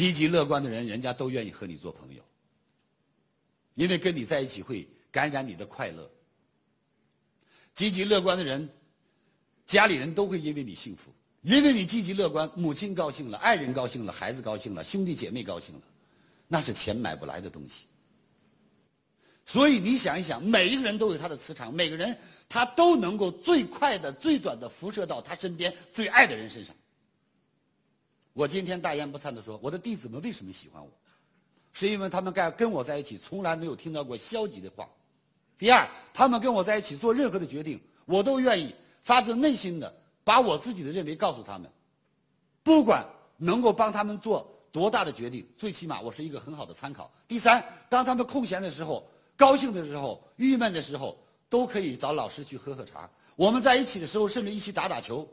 积极乐观的人，人家都愿意和你做朋友，因为跟你在一起会感染你的快乐。积极乐观的人，家里人都会因为你幸福，因为你积极乐观，母亲高兴了，爱人高兴了，孩子高兴了，兄弟姐妹高兴了，那是钱买不来的东西。所以你想一想，每一个人都有他的磁场，每个人他都能够最快的、最短的辐射到他身边最爱的人身上。我今天大言不惭地说，我的弟子们为什么喜欢我，是因为他们跟跟我在一起从来没有听到过消极的话。第二，他们跟我在一起做任何的决定，我都愿意发自内心的把我自己的认为告诉他们，不管能够帮他们做多大的决定，最起码我是一个很好的参考。第三，当他们空闲的时候、高兴的时候、郁闷的时候，都可以找老师去喝喝茶。我们在一起的时候，甚至一起打打球。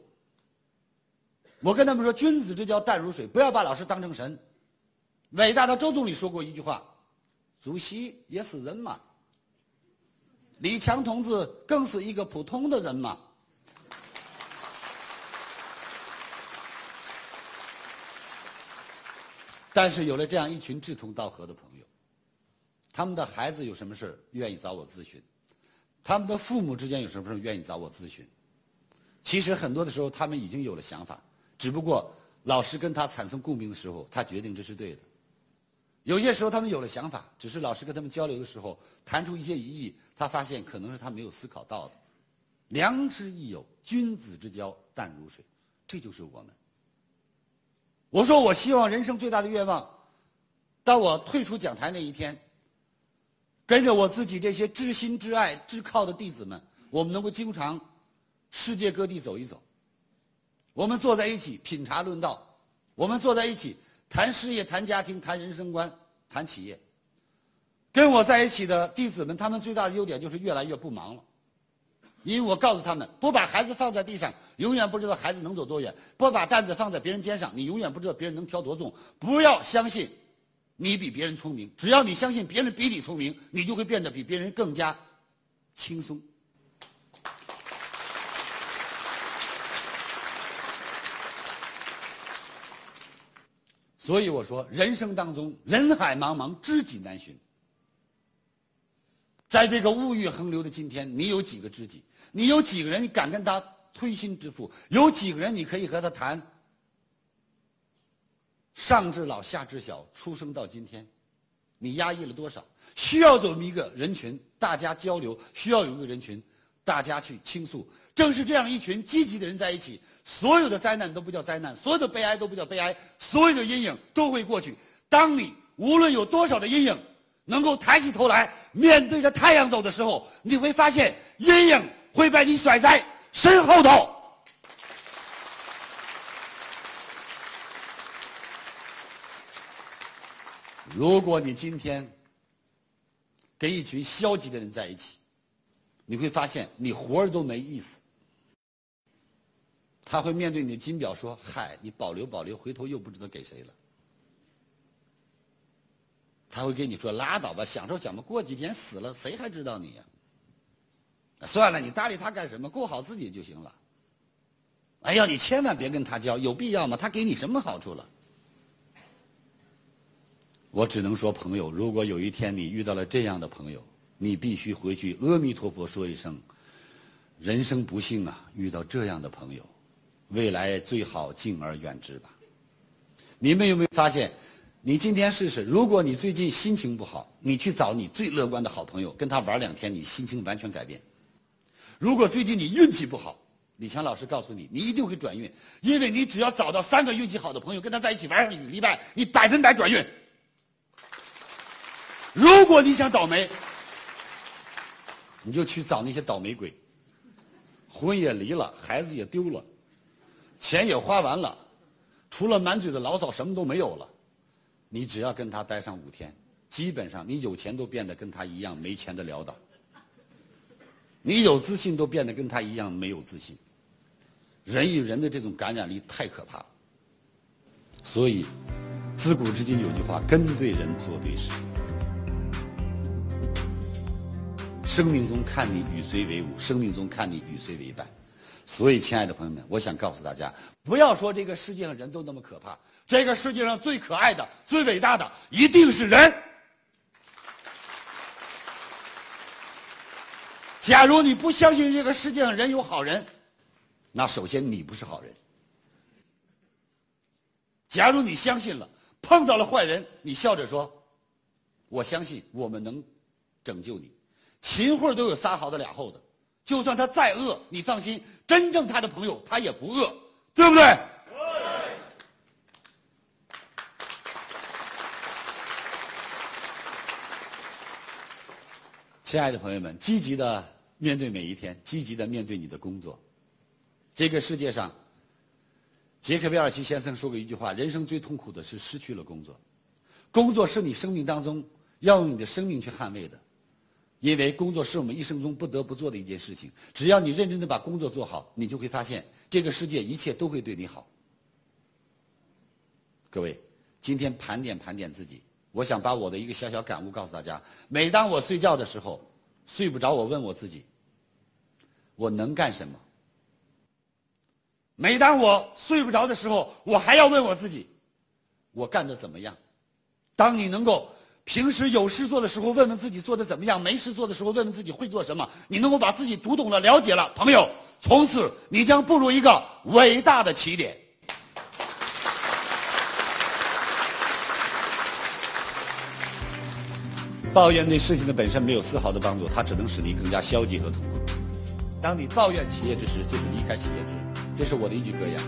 我跟他们说：“君子之交淡如水，不要把老师当成神。”伟大的周总理说过一句话：“主席也是人嘛。”李强同志更是一个普通的人嘛。但是有了这样一群志同道合的朋友，他们的孩子有什么事愿意找我咨询，他们的父母之间有什么事愿意找我咨询。其实很多的时候，他们已经有了想法，只不过老师跟他产生共鸣的时候，他决定这是对的。有些时候他们有了想法，只是老师跟他们交流的时候谈出一些疑义，他发现可能是他没有思考到的。良师益友，君子之交淡如水，这就是我们。我说我希望人生最大的愿望，当我退出讲台那一天，跟着我自己这些知心知爱知靠的弟子们，我们能够经常世界各地走一走。我们坐在一起品茶论道，我们坐在一起。谈事业，谈家庭，谈人生观，谈企业。跟我在一起的弟子们，他们最大的优点就是越来越不忙了，因为我告诉他们，不把孩子放在地上，永远不知道孩子能走多远；不把担子放在别人肩上，你永远不知道别人能挑多重。不要相信你比别人聪明，只要你相信别人比你聪明，你就会变得比别人更加轻松。所以我说，人生当中人海茫茫，知己难寻。在这个物欲横流的今天，你有几个知己？你有几个人你敢跟他推心置腹？有几个人你可以和他谈？上至老，下至小，出生到今天，你压抑了多少？需要走一个人群，大家交流；需要有一个人群。大家去倾诉，正是这样一群积极的人在一起，所有的灾难都不叫灾难，所有的悲哀都不叫悲哀，所有的阴影都会过去。当你无论有多少的阴影，能够抬起头来面对着太阳走的时候，你会发现阴影会被你甩在身后头。如果你今天跟一群消极的人在一起，你会发现你活着都没意思。他会面对你的金表说：“嗨，你保留保留，回头又不知道给谁了。”他会跟你说：“拉倒吧，享受享吧，过几天死了，谁还知道你呀？”算了，你搭理他干什么？过好自己就行了。哎呀，你千万别跟他交，有必要吗？他给你什么好处了？我只能说，朋友，如果有一天你遇到了这样的朋友。你必须回去，阿弥陀佛说一声，人生不幸啊，遇到这样的朋友，未来最好敬而远之吧。你们有没有发现？你今天试试，如果你最近心情不好，你去找你最乐观的好朋友，跟他玩两天，你心情完全改变。如果最近你运气不好，李强老师告诉你，你一定会转运，因为你只要找到三个运气好的朋友，跟他在一起玩上一个礼拜，你百分百转运。如果你想倒霉。你就去找那些倒霉鬼，婚也离了，孩子也丢了，钱也花完了，除了满嘴的牢骚什么都没有了。你只要跟他待上五天，基本上你有钱都变得跟他一样没钱的潦倒，你有自信都变得跟他一样没有自信。人与人的这种感染力太可怕了，所以自古至今有句话：跟对人，做对事。生命中看你与谁为伍，生命中看你与谁为伴。所以，亲爱的朋友们，我想告诉大家，不要说这个世界上人都那么可怕，这个世界上最可爱的、最伟大的，一定是人。假如你不相信这个世界上人有好人，那首先你不是好人。假如你相信了，碰到了坏人，你笑着说：“我相信我们能拯救你。”秦桧都有仨好的俩厚的，就算他再饿，你放心，真正他的朋友他也不饿，对不？对。亲爱的朋友们，积极的面对每一天，积极的面对你的工作。这个世界上。杰克韦尔奇先生说过一句话：“人生最痛苦的是失去了工作，工作是你生命当中要用你的生命去捍卫的，因为工作是我们一生中不得不做的一件事情。只要你认真的把工作做好，你就会发现这个世界一切都会对你好。”各位，今天盘点盘点自己，我想把我的一个小小感悟告诉大家：每当我睡觉的时候，睡不着，我问我自己：我能干什么？每当我睡不着的时候，我还要问我自己：我干的怎么样？当你能够平时有事做的时候，问问自己做的怎么样；没事做的时候，问问自己会做什么。你能够把自己读懂了、了解了，朋友，从此你将步入一个伟大的起点。抱怨对事情的本身没有丝毫的帮助，它只能使你更加消极和痛苦。当你抱怨企业之时，就是离开企业之。这是我的一句格言。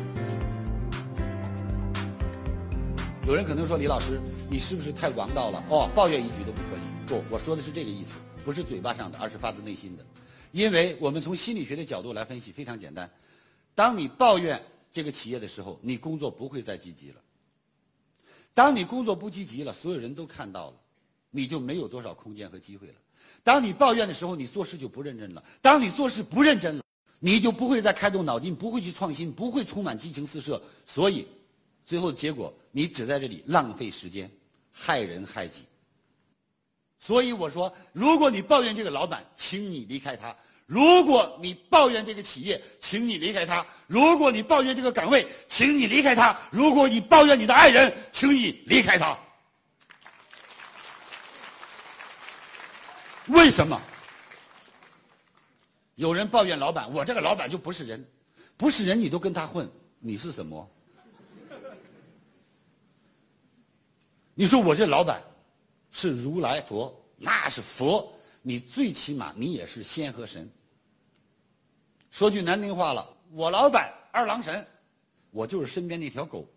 有人可能说：“李老师，你是不是太王道了？哦，抱怨一句都不可以。”不，我说的是这个意思，不是嘴巴上的，而是发自内心的。因为我们从心理学的角度来分析，非常简单。当你抱怨这个企业的时候，你工作不会再积极了。当你工作不积极了，所有人都看到了，你就没有多少空间和机会了。当你抱怨的时候，你做事就不认真了。当你做事不认真了。你就不会再开动脑筋，不会去创新，不会充满激情四射，所以，最后的结果你只在这里浪费时间，害人害己。所以我说，如果你抱怨这个老板，请你离开他；如果你抱怨这个企业，请你离开他；如果你抱怨这个岗位，请你离开他；如果你抱怨你的爱人，请你离开他。为什么？有人抱怨老板，我这个老板就不是人，不是人你都跟他混，你是什么？你说我这老板是如来佛，那是佛，你最起码你也是仙和神。说句难听话了，我老板二郎神，我就是身边那条狗，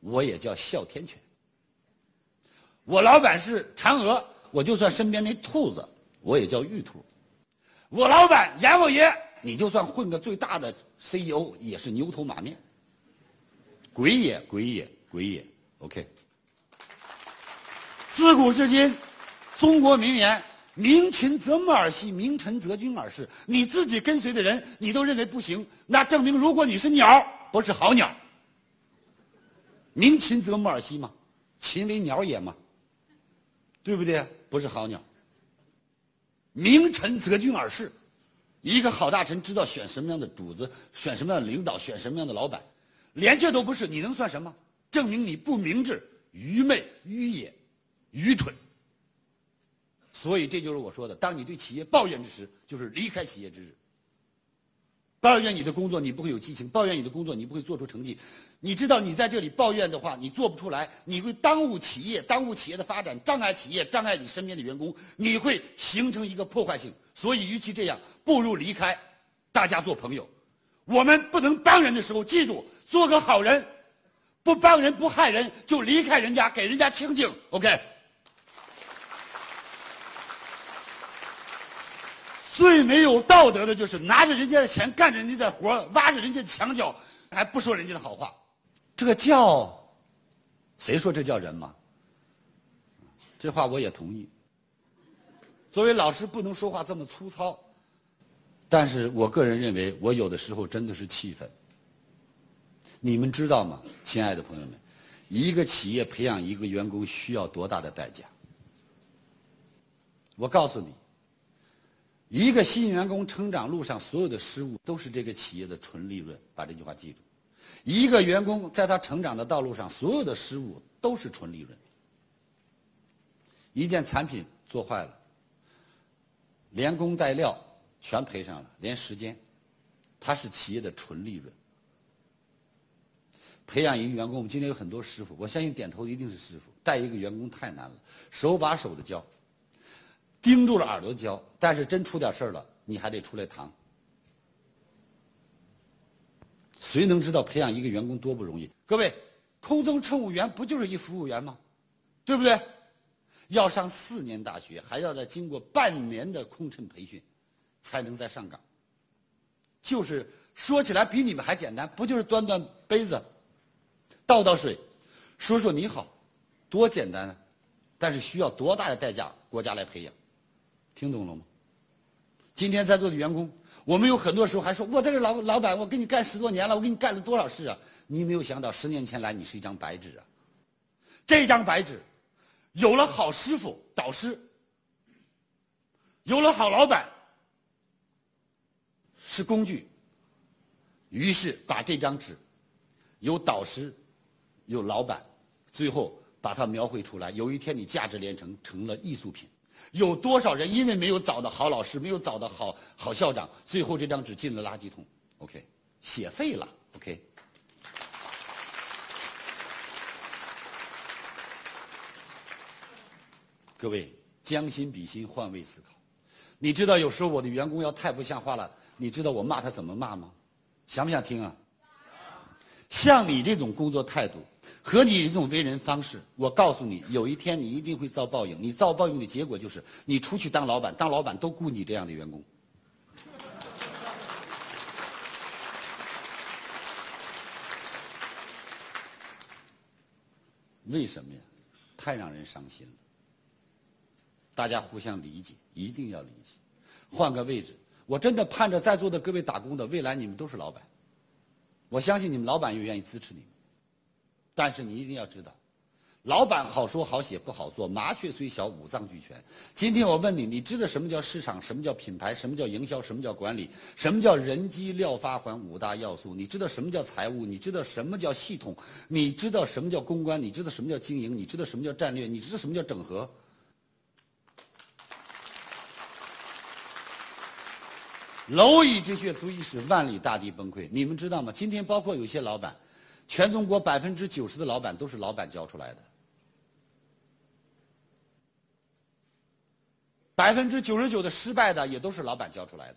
我也叫哮天犬。我老板是嫦娥，我就算身边那兔子，我也叫玉兔。我老板阎王爷，你就算混个最大的 CEO，也是牛头马面。鬼也，鬼也，鬼也。OK。自古至今，中国名言“名禽则木而息，名臣则君而事”。你自己跟随的人，你都认为不行，那证明如果你是鸟，不是好鸟。名禽则木而息嘛，禽为鸟也嘛，对不对？不是好鸟。名臣择君而事，一个好大臣知道选什么样的主子，选什么样的领导，选什么样的老板，连这都不是，你能算什么？证明你不明智、愚昧、愚野、愚蠢。所以这就是我说的：当你对企业抱怨之时，就是离开企业之日。抱怨你的工作，你不会有激情；抱怨你的工作，你不会做出成绩。你知道，你在这里抱怨的话，你做不出来，你会耽误企业，耽误企业的发展，障碍企业，障碍你身边的员工，你会形成一个破坏性。所以，与其这样，不如离开，大家做朋友。我们不能帮人的时候，记住做个好人，不帮人不害人，就离开人家，给人家清静。OK。最没有道德的就是拿着人家的钱，干着人家的活，挖着人家的墙角，还不说人家的好话，这叫谁说这叫人吗？这话我也同意。作为老师不能说话这么粗糙，但是我个人认为，我有的时候真的是气愤。你们知道吗，亲爱的朋友们，一个企业培养一个员工需要多大的代价？我告诉你。一个新员工成长路上所有的失误都是这个企业的纯利润，把这句话记住。一个员工在他成长的道路上所有的失误都是纯利润。一件产品做坏了，连工带料全赔上了，连时间，它是企业的纯利润。培养一个员工，我们今天有很多师傅，我相信点头一定是师傅。带一个员工太难了，手把手的教，盯住了耳朵教，但是真出点事儿了，你还得出来扛。谁能知道培养一个员工多不容易？各位，空中乘务员不就是一服务员吗？对不对？要上四年大学，还要再经过半年的空乘培训，才能再上岗。就是说起来比你们还简单，不就是端端杯子？倒倒水，说说你好，多简单啊！但是需要多大的代价，国家来培养？听懂了吗？今天在座的员工，我们有很多时候还说，我这个老老板，我跟你干十多年了，我给你干了多少事啊？你没有想到，十年前来，你是一张白纸啊！这张白纸，有了好师傅导师，有了好老板是工具，于是把这张纸有导师。有老板，最后把它描绘出来。有一天你价值连城，成了艺术品。有多少人因为没有找到好老师，没有找到好好校长，最后这张纸进了垃圾桶？OK，写废了。OK，各位将心比心，换位思考。你知道有时候我的员工要太不像话了，你知道我骂他怎么骂吗？想不想听啊？像你这种工作态度。和你这种为人方式，我告诉你，有一天你一定会遭报应。你遭报应的结果就是，你出去当老板，当老板都雇你这样的员工。为什么呀？太让人伤心了。大家互相理解，一定要理解。换个位置，我真的盼着在座的各位打工的，未来你们都是老板。我相信你们老板也愿意支持你们。但是你一定要知道，老板好说好写不好做，麻雀虽小五脏俱全。今天我问你，你知道什么叫市场？什么叫品牌？什么叫营销？什么叫管理？什么叫人机料发环五大要素？你知道什么叫财务？你知道什么叫系统？你知道什么叫公关？你知道什么叫经营？你知道什么叫战略？你知道什么叫整合？蝼蚁之穴足以使万里大地崩溃。你们知道吗？今天包括有些老板。全中国百分之九十的老板都是老板教出来的，百分之九十九的失败的也都是老板教出来的。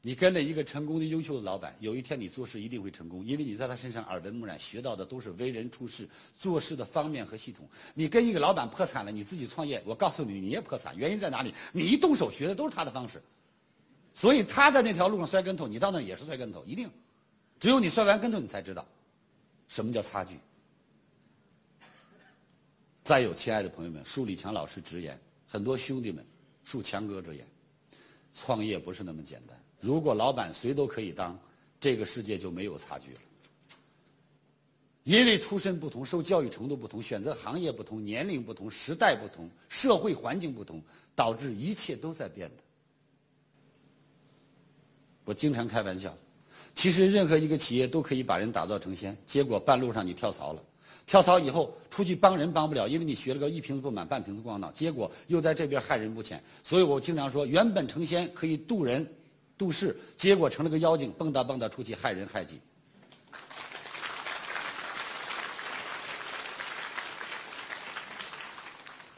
你跟着一个成功的、优秀的老板，有一天你做事一定会成功，因为你在他身上耳闻目染，学到的都是为人处事、做事的方面和系统。你跟一个老板破产了，你自己创业，我告诉你，你也破产。原因在哪里？你一动手学的都是他的方式，所以他在那条路上摔跟头，你到那也是摔跟头，一定。只有你摔完跟头，你才知道什么叫差距。再有，亲爱的朋友们，恕李强老师直言，很多兄弟们，恕强哥直言，创业不是那么简单。如果老板谁都可以当，这个世界就没有差距了。因为出身不同，受教育程度不同，选择行业不同，年龄不同，时代不同，社会环境不同，导致一切都在变的。我经常开玩笑。其实任何一个企业都可以把人打造成仙，结果半路上你跳槽了，跳槽以后出去帮人帮不了，因为你学了个一瓶子不满半瓶子咣当，结果又在这边害人不浅。所以我经常说，原本成仙可以渡人、渡世，结果成了个妖精，蹦跶蹦跶出去害人害己。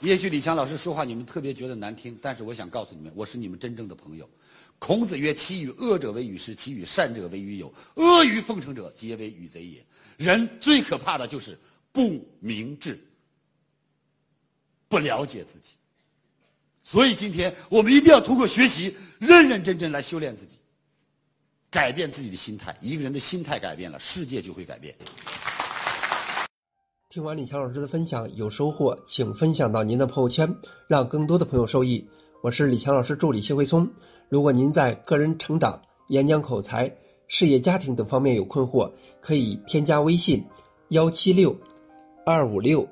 也许李强老师说话你们特别觉得难听，但是我想告诉你们，我是你们真正的朋友。孔子曰：“其与恶者为与师，其与善者为与友。阿谀奉承者，皆为与贼也。”人最可怕的就是不明智、不了解自己。所以今天我们一定要通过学习，认认真真来修炼自己，改变自己的心态。一个人的心态改变了，世界就会改变。听完李强老师的分享，有收获，请分享到您的朋友圈，让更多的朋友受益。我是李强老师助理谢慧聪。如果您在个人成长、演讲口才、事业家庭等方面有困惑，可以添加微信：幺七六二五六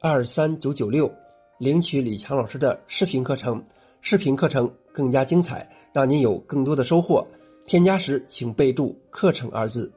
二三九九六，领取李强老师的视频课程。视频课程更加精彩，让您有更多的收获。添加时请备注“课程”二字。